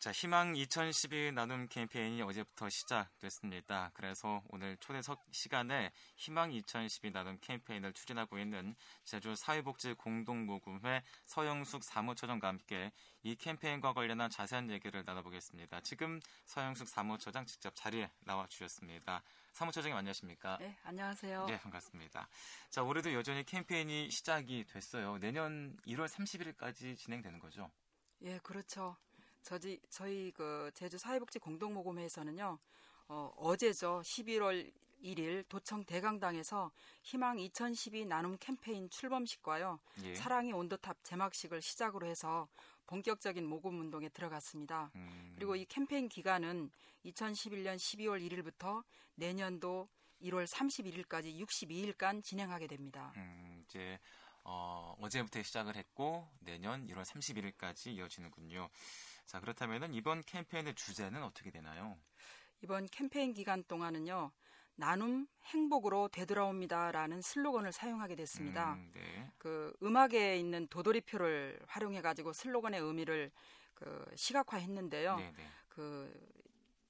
자, 희망 2012 나눔 캠페인이 어제부터 시작됐습니다. 그래서 오늘 초대석 시간에 희망 2012 나눔 캠페인을 추진하고 있는 제주 사회복지 공동모금회 서영숙 사무처장과 함께 이 캠페인과 관련한 자세한 얘기를 나눠보겠습니다. 지금 서영숙 사무처장 직접 자리에 나와 주셨습니다. 사무처장님 안녕하십니까? 네, 안녕하세요. 네, 반갑습니다. 자, 올해도 여전히 캠페인이 시작이 됐어요. 내년 1월 30일까지 진행되는 거죠? 예, 그렇죠. 저지, 저희 그 제주 사회복지 공동모금회에서는요, 어, 어제죠. 11월 1일 도청 대강당에서 희망 2012 나눔 캠페인 출범식과요. 예. 사랑의 온도탑 제막식을 시작으로 해서 본격적인 모금 운동에 들어갔습니다. 음. 그리고 이 캠페인 기간은 2011년 12월 1일부터 내년도 1월 31일까지 62일간 진행하게 됩니다. 음, 이제 어, 어제부터 시작을 했고 내년 1월 31일까지 이어지는군요. 자, 그렇다면 이번 캠페인의 주제는 어떻게 되나요? 이번 캠페인 기간 동안은요. 나눔 행복으로 되돌아옵니다라는 슬로건을 사용하게 됐습니다. 음, 네. 그 음악에 있는 도돌이표를 활용해 가지고 슬로건의 의미를 그 시각화했는데요. 네, 네. 그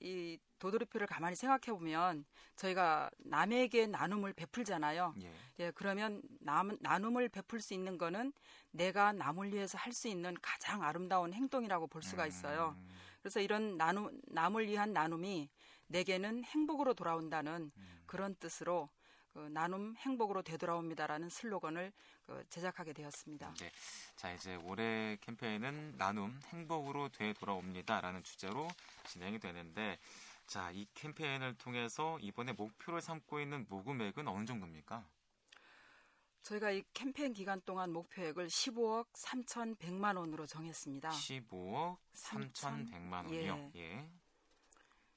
이 도돌이표를 가만히 생각해 보면 저희가 남에게 나눔을 베풀잖아요. 예. 예. 그러면 남, 나눔을 베풀 수 있는 거는 내가 남을 위해서 할 수 있는 가장 아름다운 행동이라고 볼 수가 있어요. 음. 그래서 이런 나눔, 남을 위한 나눔이 내게는 행복으로 돌아온다는 음. 그런 뜻으로 그 나눔 행복으로 되돌아옵니다라는 슬로건을 그 제작하게 되었습니다. 네. 자, 이제 올해 캠페인은 나눔 행복으로 되돌아옵니다라는 주제로 진행이 되는데 자, 이 캠페인을 통해서 이번에 목표를 삼고 있는 모금액은 어느 정도입니까? 저희가 이 캠페인 기간 동안 목표액을 15억 3,100만 원으로 정했습니다. 15억 3,100만 원이요? 예. 예.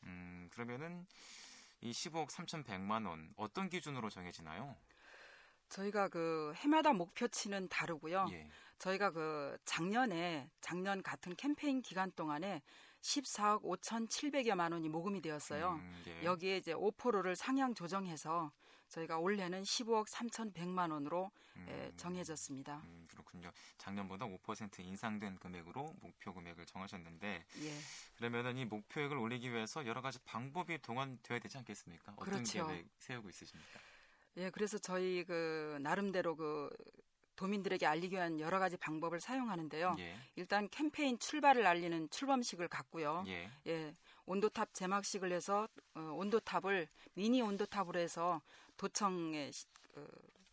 음, 그러면은 이 15억 3,100만 원 어떤 기준으로 정해지나요? 저희가 그 해마다 목표치는 다르고요. 예. 저희가 그 작년에 작년 같은 캠페인 기간 동안에 14억 5,700여만 원이 모금이 되었어요. 음, 예. 여기에 이제 5%를 상향 조정해서 저희가 올해는 15억 3,100만 원으로 음, 예, 정해졌습니다. 음, 그렇군요. 작년보다 5% 인상된 금액으로 목표 금액을 정하셨는데 예. 그러면은 이 목표액을 올리기 위해서 여러 가지 방법이 동원되어야 되지 않겠습니까? 어떤 그렇죠. 계획 세우고 있으십니까? 예, 그래서 저희 그 나름대로 그 도민들에게 알리기 위한 여러 가지 방법을 사용하는데요. 예. 일단 캠페인 출발을 알리는 출범식을 갖고요. 예. 예 온도탑 제막식을 해서 어, 온도탑을 미니 온도탑으로 해서 도청에 어,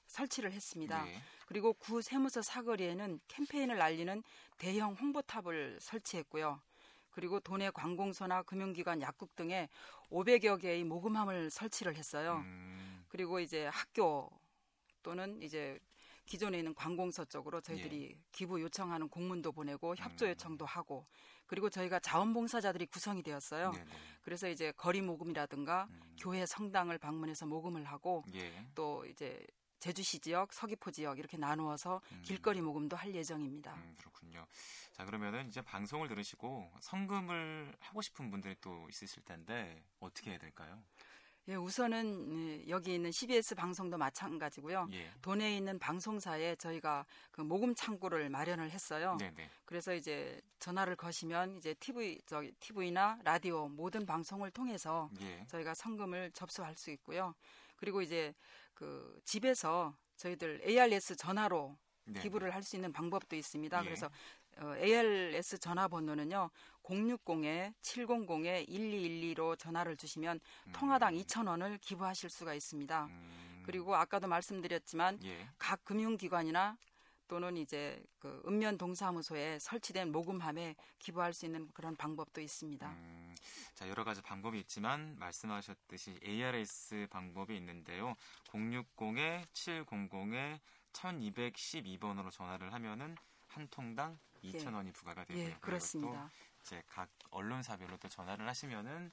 설치를 했습니다. 예. 그리고 구 세무서 사거리에는 캠페인을 알리는 대형 홍보탑을 설치했고요. 그리고 도내 관공서나 금융기관, 약국 등에 500여 개의 모금함을 설치를 했어요. 음. 그리고 이제 학교 또는 이제 기존에 있는 관공서 쪽으로 저희들이 예. 기부 요청하는 공문도 보내고 협조 음. 요청도 하고 그리고 저희가 자원봉사자들이 구성이 되었어요. 네네. 그래서 이제 거리 모금이라든가 음. 교회 성당을 방문해서 모금을 하고 예. 또 이제 제주시 지역, 서귀포 지역 이렇게 나누어서 음. 길거리 모금도 할 예정입니다. 음, 그렇군요. 자 그러면은 이제 방송을 들으시고 성금을 하고 싶은 분들이 또 있으실 텐데 어떻게 해야 될까요? 예, 우선은 예, 여기 있는 CBS 방송도 마찬가지고요. 예. 도내에 있는 방송사에 저희가 그 모금 창구를 마련을 했어요. 네네. 그래서 이제 전화를 거시면 이제 TV 저기 TV나 라디오 모든 방송을 통해서 예. 저희가 성금을 접수할 수 있고요. 그리고 이제 그 집에서 저희들 ARS 전화로 네. 기부를 할 수 있는 방법도 있습니다. 예. 그래서 어, ALS 전화번호는요 060-700-1212로 전화를 주시면 음. 통화당 2,000원을 기부하실 수가 있습니다. 음. 그리고 아까도 말씀드렸지만 예. 각 금융기관이나 또는 이제 그 읍면 동사무소에 설치된 모금함에 기부할 수 있는 그런 방법도 있습니다. 음, 자 여러 가지 방법이 있지만 말씀하셨듯이 ARS 방법이 있는데요. 060에 700에 1212번으로 전화를 하면은 한 통당 2,000원이 예. 부과가 되고요. 예, 그렇습니다. 이제 각 언론사별로 또 전화를 하시면은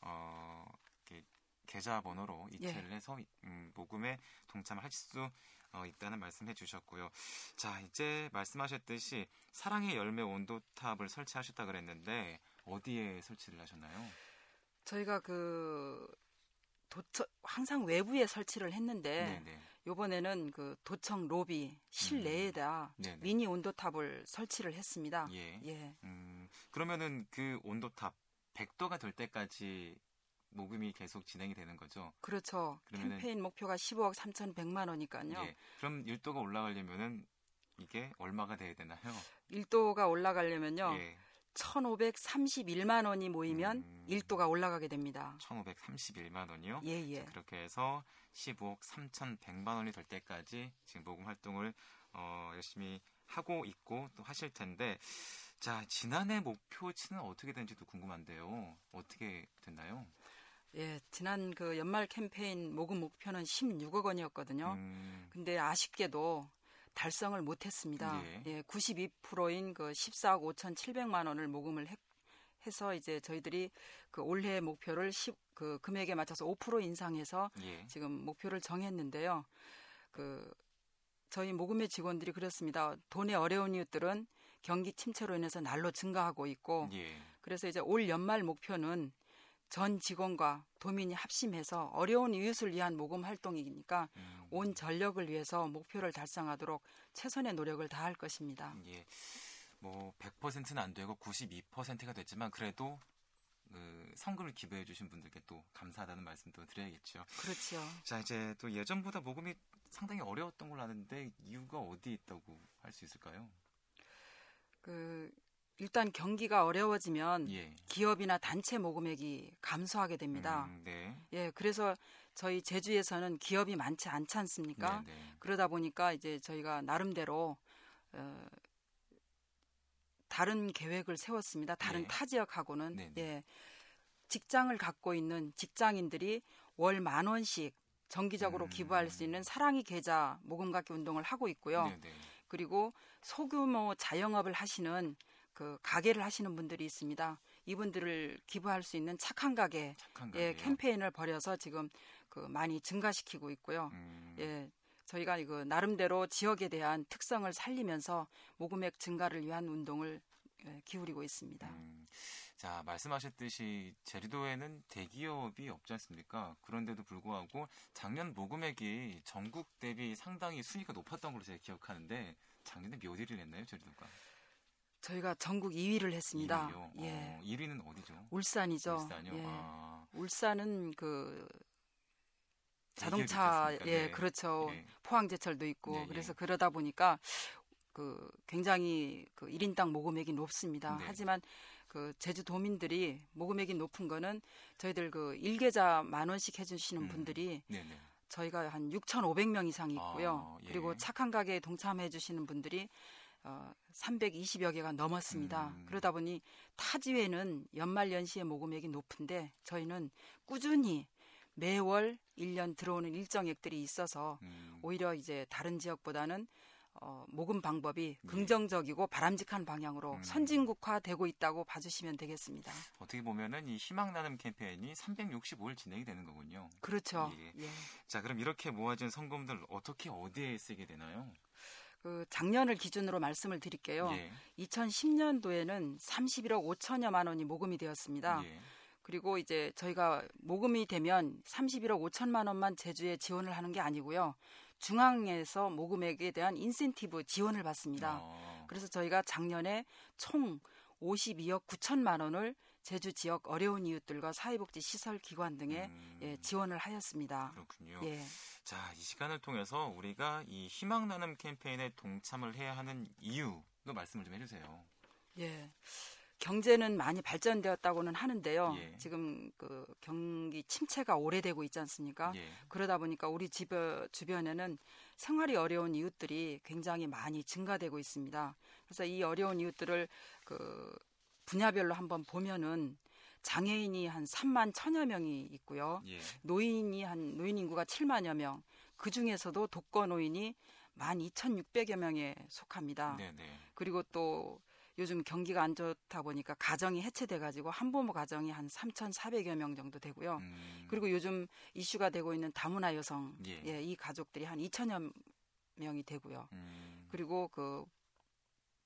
어 이렇게 계좌번호로 이체를 예. 해서 음, 모금에 동참하실 수 어, 있다는 말씀해 주셨고요. 자, 이제 말씀하셨듯이 사랑의 열매 온도탑을 설치하셨다 그랬는데 어디에 설치를 하셨나요? 저희가 그 도처 항상 외부에 설치를 했는데 네네. 이번에는 그 도청 로비 실내에다 음. 미니 온도탑을 설치를 했습니다. 예. 예. 음, 그러면은 그 온도탑 100도가 될 때까지 모금이 계속 진행이 되는 거죠. 그렇죠. 캠페인 목표가 15억 3,100만 원이니까요. 예. 그럼 1도가 올라가려면은 이게 얼마가 돼야 되나요? 1도가 올라가려면요. 예. 1,531만 원이 모이면 음, 1도가 올라가게 됩니다. 1,531만 원이요? 예, 예. 자, 그렇게 해서 15억 3,100만 원이 될 때까지 지금 모금 활동을 어, 열심히 하고 있고 또 하실 텐데 자, 지난해 목표치는 어떻게 된지도 궁금한데요. 어떻게 됐나요? 예, 지난 그 연말 캠페인 모금 목표는 16억 원이었거든요. 음. 근데 아쉽게도 달성을 못 했습니다. 예. 예 92%인 그 14억 5,700만 원을 모금을 했, 해서 이제 저희들이 그 올해 목표를 10, 그 금액에 맞춰서 5% 인상해서 예. 지금 목표를 정했는데요. 그 저희 모금의 직원들이 그렇습니다. 돈의 어려운 이웃들은 경기 침체로 인해서 날로 증가하고 있고 예. 그래서 이제 올 연말 목표는 전 직원과 도민이 합심해서 어려운 이웃을 위한 모금 활동이니까 음. 온 전력을 위해서 목표를 달성하도록 최선의 노력을 다할 것입니다. 예. 뭐 100%는 안 되고 92%가 됐지만 그래도 그 성금을 기부해 주신 분들께 또 감사하다는 말씀도 드려야겠죠. 그렇죠. 자, 이제 또 예전보다 모금이 상당히 어려웠던 걸로 아는데 이유가 어디 있다고 할 수 있을까요? 그 일단 경기가 어려워지면 예. 기업이나 단체 모금액이 감소하게 됩니다. 음, 네. 예, 그래서 저희 제주에서는 기업이 많지 않지 않습니까? 네, 네. 그러다 보니까 이제 저희가 나름대로 어, 다른 계획을 세웠습니다. 다른 네. 타 지역하고는 네, 네. 예, 직장을 갖고 있는 직장인들이 월 만 원씩 정기적으로 음. 기부할 수 있는 사랑이 계좌 모금갖기 운동을 하고 있고요. 그리고 소규모 자영업을 하시는 그 가게를 하시는 분들이 있습니다. 이분들을 기부할 수 있는 착한 가게 예, 캠페인을 벌여서 지금 그 많이 증가시키고 있고요. 음. 예. 저희가 이거 나름대로 지역에 대한 특성을 살리면서 모금액 증가를 위한 운동을 예, 기울이고 있습니다. 음. 자, 말씀하셨듯이 제주도에는 대기업이 없지 않습니까? 그런데도 불구하고 작년 모금액이 전국 대비 상당히 순위가 높았던 걸로 제가 기억하는데 작년에 몇 위를 했나요, 제주도가? 저희가 전국 2위를 했습니다. 2위요? 예. 어, 1위는 어디죠? 울산이죠. 울산요. 예. 아. 울산은 그 자동차 예, 네. 그렇죠. 예. 포항제철도 있고 예, 예. 그래서 그러다 보니까 그 굉장히 그 1인당 모금액이 높습니다. 네. 하지만 그 제주도민들이 모금액이 높은 거는 저희들 그 일계좌 만 원씩 해주시는 음. 분들이 네, 네. 저희가 한 6,500명 이상 있고요. 아, 예. 그리고 착한 가게에 동참해 주시는 분들이 어, 320여 개가 넘었습니다. 음. 그러다 보니 타지회는 연말 연시의 모금액이 높은데 저희는 꾸준히 매월 1년 들어오는 일정액들이 있어서 음. 오히려 이제 다른 지역보다는 어, 모금 방법이 네. 긍정적이고 바람직한 방향으로 음. 선진국화되고 있다고 봐주시면 되겠습니다. 어떻게 보면은 이 희망 나눔 캠페인이 365일 진행이 되는 거군요. 그렇죠. 예. 예. 자, 그럼 이렇게 모아진 성금들 어떻게 어디에 쓰게 되나요? 그 작년을 기준으로 말씀을 드릴게요. 예. 2010년도에는 31억 5천여만 원이 모금이 되었습니다. 예. 그리고 이제 저희가 모금이 되면 31억 5천만 원만 제주에 지원을 하는 게 아니고요. 중앙에서 모금액에 대한 인센티브 지원을 받습니다. 어. 그래서 저희가 작년에 총 52억 9천만 원을 제주 지역 어려운 이웃들과 사회복지 시설 기관 등에 음. 예, 지원을 하였습니다. 그렇군요. 예. 자, 이 시간을 통해서 우리가 이 희망 나눔 캠페인에 동참을 해야 하는 이유도 말씀을 좀 해주세요. 예. 경제는 많이 발전되었다고는 하는데요. 예. 지금 그 경기 침체가 오래되고 있지 않습니까? 예. 그러다 보니까 우리 집 주변에는 생활이 어려운 이웃들이 굉장히 많이 증가되고 있습니다. 그래서 이 어려운 이웃들을 그 분야별로 한번 보면은 장애인이 한 3만 천여 명이 있고요. 예. 노인이 한 노인 인구가 7만여 명. 그 중에서도 독거 노인이 12,600여 명에 속합니다. 네네. 그리고 또 요즘 경기가 안 좋다 보니까 가정이 해체돼 가지고 한부모 가정이 한 3,400여 명 정도 되고요. 음. 그리고 요즘 이슈가 되고 있는 다문화 여성 예. 예, 이 가족들이 한 2천여 명이 되고요. 음. 그리고 그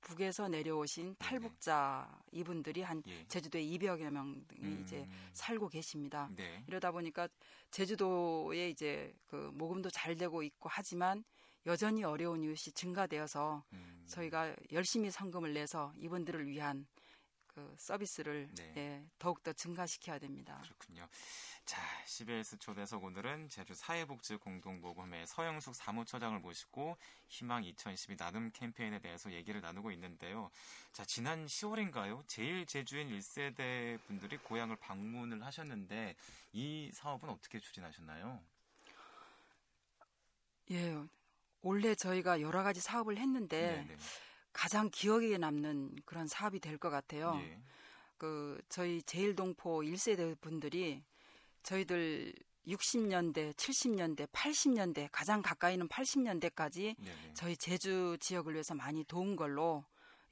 북에서 내려오신 탈북자 이분들이 한 예. 제주도에 200여 명이 음. 이제 살고 계십니다. 네. 이러다 보니까 제주도에 이제 그 모금도 잘 되고 있고 하지만 여전히 어려운 이웃이 증가되어서 음. 저희가 열심히 성금을 내서 이분들을 위한 그 서비스를 네. 예, 더욱더 증가시켜야 됩니다. 그렇군요. 자, CBS 초대석 오늘은 제주 사회복지공동모금회 서영숙 사무처장을 모시고 희망 2012 나눔 캠페인에 대해서 얘기를 나누고 있는데요. 자, 지난 10월인가요? 제일 제주인 1세대 분들이 고향을 방문을 하셨는데 이 사업은 어떻게 추진하셨나요? 예, 원래 저희가 여러 가지 사업을 했는데 네네. 가장 기억에 남는 그런 사업이 될 것 같아요. 예. 그 저희 제일동포 1세대 분들이 저희들 60년대, 70년대, 80년대 가장 가까이는 80년대까지 네네. 저희 제주 지역을 위해서 많이 도운 걸로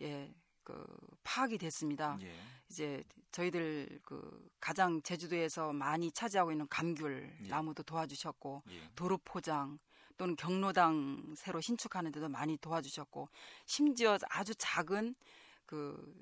예, 그 파악이 됐습니다. 예. 이제 저희들 그 가장 제주도에서 많이 차지하고 있는 감귤 예. 나무도 도와주셨고 예. 도로 포장 또는 경로당 새로 신축하는 데도 많이 도와주셨고 심지어 아주 작은 그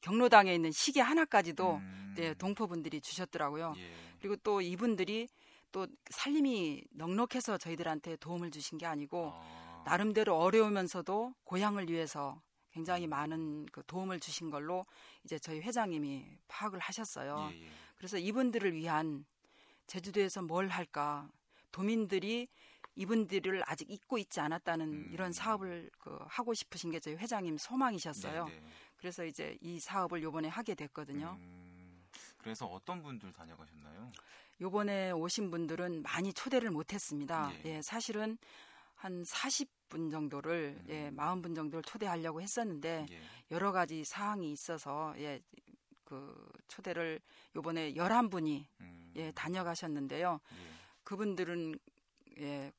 경로당에 있는 시계 하나까지도 음. 네, 동포분들이 주셨더라고요. 예. 그리고 또 이분들이 또 살림이 넉넉해서 저희들한테 도움을 주신 게 아니고 아. 나름대로 어려우면서도 고향을 위해서 굉장히 음. 많은 그 도움을 주신 걸로 이제 저희 회장님이 파악을 하셨어요. 예, 예. 그래서 이분들을 위한 제주도에서 뭘 할까? 도민들이 이분들을 아직 잊고 있지 않았다는 음. 이런 사업을 그 하고 싶으신 게 저희 회장님 소망이셨어요. 네, 네. 그래서 이제 이 사업을 요번에 하게 됐거든요. 음, 그래서 어떤 분들 다녀가셨나요? 요번에 오신 분들은 많이 초대를 못 했습니다. 예, 예 사실은 한 40분 정도를 음. 예, 40분 정도를 초대하려고 했었는데 예. 여러 가지 사항이 있어서 예, 그 초대를 요번에 11분이 음. 예, 다녀가셨는데요. 예. 그분들은 예,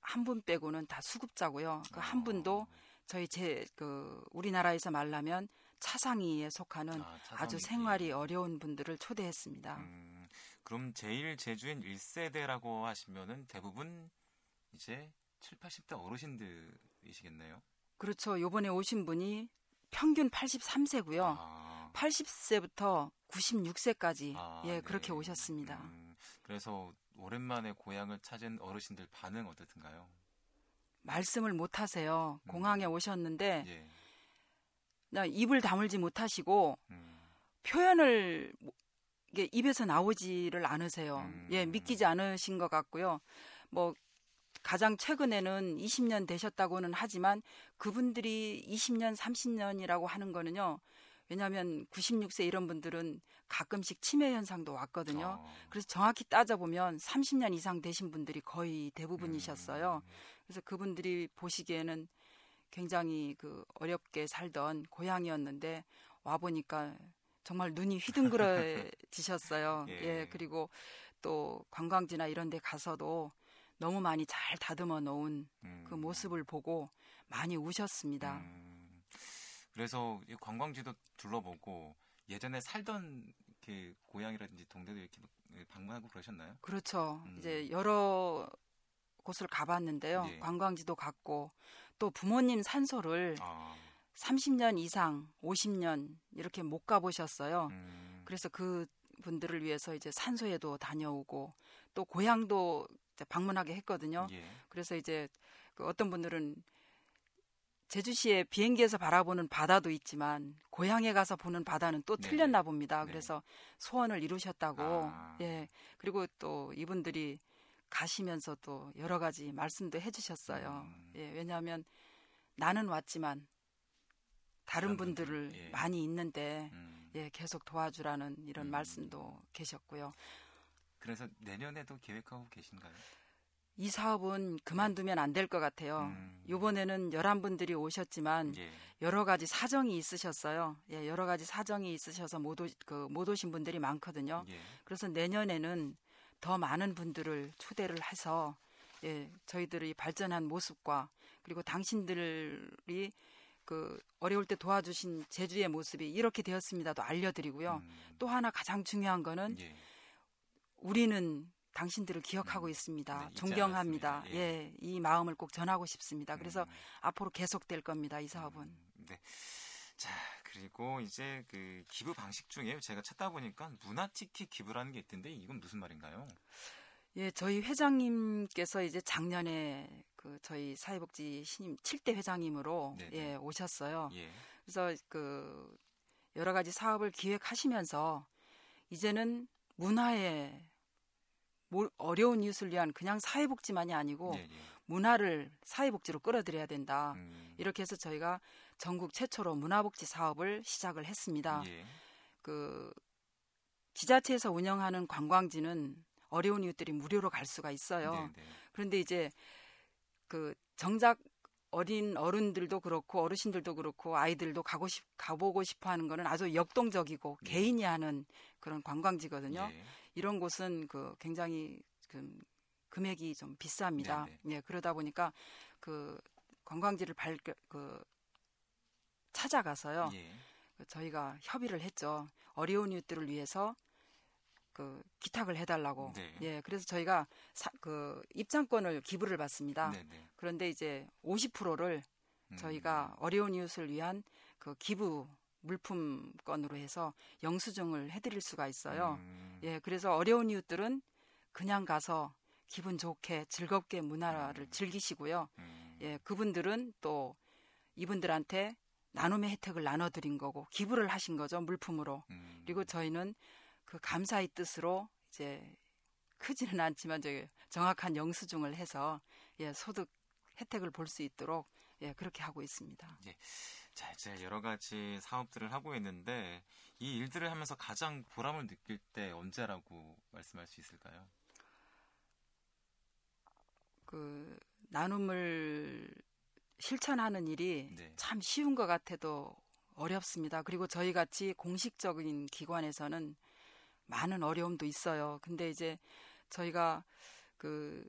한 분 빼고는 다 수급자고요. 그 한 분도 아. 저희 제 그 우리나라에서 말하면 차상위에 속하는 아, 주 생활이 어려운 분들을 초대했습니다. 음, 그럼 제일 제주인 1세대라고 하시면은 대부분 이제 7, 80대 어르신들이시겠네요. 그렇죠. 요번에 오신 분이 평균 83세고요. 아. 80세부터 96세까지 아, 예, 네. 그렇게 오셨습니다. 음, 그래서 오랜만에 고향을 찾은 어르신들 반응 어떻든가요? 말씀을 못 하세요. 음. 공항에 오셨는데 예. 그냥 입을 다물지 못하시고 음. 표현을 이게 입에서 나오지를 않으세요. 음. 예, 믿기지 않으신 것 같고요. 뭐 가장 최근에는 20년 되셨다고는 하지만 그분들이 20년, 30년이라고 하는 거는요. 왜냐하면 96세 이런 분들은 가끔씩 치매 현상도 왔거든요. 어. 그래서 정확히 따져보면 30년 이상 되신 분들이 거의 대부분이셨어요. 음. 그래서 그분들이 보시기에는 굉장히 그 어렵게 살던 고향이었는데 와 보니까 정말 눈이 휘둥그레지셨어요. 예. 예. 그리고 또 관광지나 이런 데 가서도 너무 많이 잘 다듬어 놓은 그 음. 그 모습을 보고 많이 우셨습니다. 음. 그래서 관광지도 둘러보고 예전에 살던 이렇게 고향이라든지 동네도 이렇게 방문하고 그러셨나요? 그렇죠. 음. 이제 여러 곳을 가봤는데요. 예. 관광지도 갔고 또 부모님 산소를 아. 30년 이상, 50년 이렇게 못 가보셨어요. 음. 그래서 그 분들을 위해서 이제 산소에도 다녀오고 또 고향도 방문하게 했거든요. 예. 그래서 이제 그 어떤 분들은 제주시에 비행기에서 바라보는 바다도 있지만 고향에 가서 보는 바다는 또 네. 틀렸나 봅니다. 네. 그래서 소원을 이루셨다고. 아. 예. 그리고 또 이분들이 가시면서 또 여러 가지 말씀도 해주셨어요. 음. 예, 왜냐하면 나는 왔지만 다른 분들을 예. 많이 있는데 음. 예, 계속 도와주라는 이런 음. 말씀도 계셨고요. 그래서 내년에도 계획하고 계신가요? 이 사업은 그만두면 안 될 것 같아요. 음. 이번에는 11분들이 오셨지만 예. 여러 가지 사정이 있으셨어요. 예, 여러 가지 사정이 있으셔서 못, 오, 그, 못 오신 분들이 많거든요. 예. 그래서 내년에는 더 많은 분들을 초대를 해서 예, 저희들이 발전한 모습과 그리고 당신들이 그 어려울 때 도와주신 제주의 모습이 이렇게 되었습니다도 알려드리고요. 음. 또 하나 가장 중요한 거는 예. 우리는 당신들을 기억하고 음. 있습니다. 네, 존경합니다. 예. 예. 이 마음을 꼭 전하고 싶습니다. 그래서 음. 앞으로 계속될 겁니다. 이 사업은. 음, 네. 자, 그리고 이제 그 기부 방식 중에 제가 찾다 보니까 문화 티켓 기부라는 게 있던데 이건 무슨 말인가요? 예, 저희 회장님께서 이제 작년에 그 저희 사회복지 신임 7대 회장님으로 네네. 예, 오셨어요. 예. 그래서 그 여러 가지 사업을 기획하시면서 이제는 문화에 어려운 이웃을 위한 그냥 사회복지만이 아니고 네, 네. 문화를 사회복지로 끌어들여야 된다. 음. 이렇게 해서 저희가 전국 최초로 문화복지 사업을 시작을 했습니다. 예. 그 지자체에서 운영하는 관광지는 어려운 이웃들이 무료로 갈 수가 있어요. 네네. 네. 그런데 이제 그 정작 어린 어른들도 그렇고 어르신들도 그렇고 아이들도 가고 싶 가보고 싶어 하는 거는 아주 역동적이고 네. 개인이 하는 그런 관광지거든요. 네. 이런 곳은 그 굉장히 그 금액이 좀 비쌉니다. 네, 네. 예, 그러다 보니까 그 관광지를 발 그 찾아가서요. 예. 그 저희가 협의를 했죠. 어려운 이웃들을 위해서 그 기탁을 해달라고. 네. 예, 그래서 저희가 사, 그 입장권을 기부를 받습니다. 네, 네. 그런데 이제 50%를 음. 저희가 어려운 이웃을 위한 그 기부 물품권으로 해서 영수증을 해드릴 수가 있어요. 음. 예, 그래서 어려운 이웃들은 그냥 가서 기분 좋게 즐겁게 문화를 음. 즐기시고요. 음. 예, 그분들은 또 이분들한테 나눔의 혜택을 나눠드린 거고 기부를 하신 거죠 물품으로. 음. 그리고 저희는 그 감사의 뜻으로 이제 크지는 않지만 저 정확한 영수증을 해서 예, 소득 혜택을 볼 수 있도록 예, 그렇게 하고 있습니다. 예. 자, 이제 여러 가지 사업들을 하고 있는데 이 일들을 하면서 가장 보람을 느낄 때 언제라고 말씀할 수 있을까요? 그 나눔을 실천하는 일이 네. 참 쉬운 것 같아도 어렵습니다. 그리고 저희 같이 공식적인 기관에서는 많은 어려움도 있어요. 근데 이제 저희가 그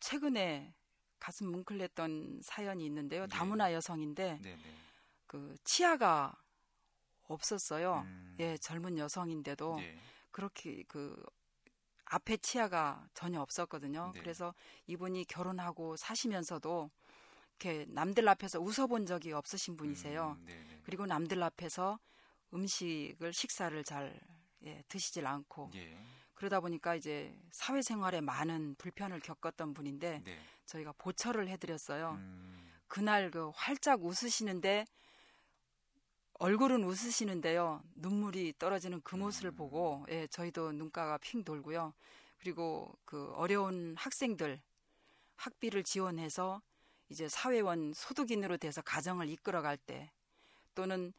최근에 가슴 뭉클했던 사연이 있는데요. 네. 다문화 여성인데 네, 네. 그 치아가 없었어요. 음. 예, 젊은 여성인데도 네. 그렇게 그 앞에 치아가 전혀 없었거든요. 네. 그래서 이분이 결혼하고 사시면서도 이렇게 남들 앞에서 웃어본 적이 없으신 분이세요. 음, 그리고 남들 앞에서 음식을 식사를 잘 예, 드시질 않고 예. 그러다 보니까 이제 사회생활에 많은 불편을 겪었던 분인데 네. 저희가 보철을 해드렸어요. 음. 그날 그 활짝 웃으시는데 얼굴은 웃으시는데요 눈물이 떨어지는 그 모습을 음. 보고 예, 저희도 눈가가 핑 돌고요. 그리고 그 어려운 학생들 학비를 지원해서 이제 사회원 소득인으로 돼서 가정을 이끌어갈 때 또는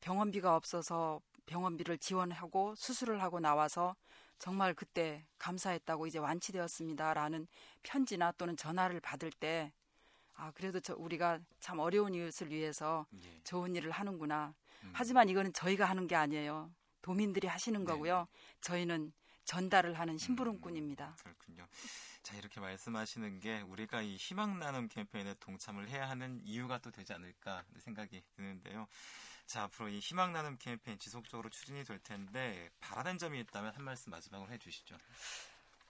병원비가 없어서 병원비를 지원하고 수술을 하고 나와서 정말 그때 감사했다고 이제 완치되었습니다라는 편지나 또는 전화를 받을 때 아, 그래도 저 우리가 참 어려운 이웃을 위해서 예. 좋은 일을 하는구나. 음. 하지만 이거는 저희가 하는 게 아니에요. 도민들이 하시는 네. 거고요. 저희는 전달을 하는 심부름꾼입니다. 음, 그렇군요. 자, 이렇게 말씀하시는 게 우리가 이 희망 나눔 캠페인에 동참을 해야 하는 이유가 또 되지 않을까 생각이 드는데요. 자, 앞으로 이 희망 나눔 캠페인 지속적으로 추진이 될 텐데 바라는 점이 있다면 한 말씀 마지막으로 해 주시죠.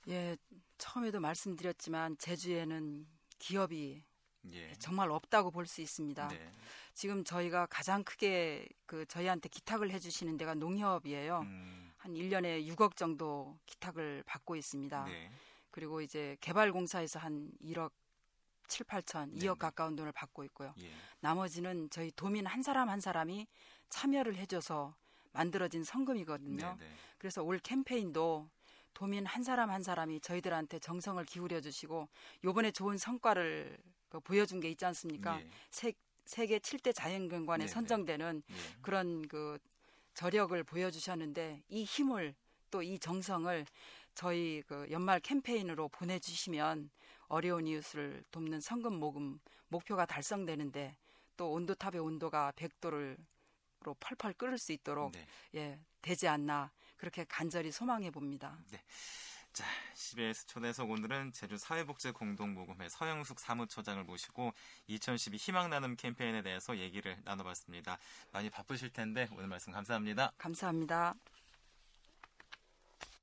예, 처음에도 말씀드렸지만 제주에는 기업이 예. 정말 없다고 볼 수 있습니다. 네. 지금 저희가 가장 크게 그 저희한테 기탁을 해주시는 데가 농협이에요. 음. 한 1년에 6억 정도 기탁을 받고 있습니다. 네. 그리고 이제 개발공사에서 한 1억 7, 8천, 2억 네. 가까운 돈을 받고 있고요. 예. 나머지는 저희 도민 한 사람 한 사람이 참여를 해줘서 만들어진 성금이거든요. 네네. 그래서 올 캠페인도 도민 한 사람 한 사람이 저희들한테 정성을 기울여 주시고 요번에 좋은 성과를 그 보여준 게 있지 않습니까? 예. 세, 세계 7대 자연경관에 선정되는 예. 그런 그 저력을 보여주셨는데 이 힘을 또 이 정성을 저희 그 연말 캠페인으로 보내주시면 어려운 이웃을 돕는 성금 모금 목표가 달성되는데 또 온도탑의 온도가 100도를 로 펄펄 끓을 수 있도록 네. 예 되지 않나 그렇게 간절히 소망해 봅니다. 네. 자, CBS 초대석 오늘은 제주 사회복지공동모금회 서영숙 사무처장을 모시고 2012 희망 나눔 캠페인에 대해서 얘기를 나눠봤습니다. 많이 바쁘실 텐데 오늘 말씀 감사합니다. 감사합니다.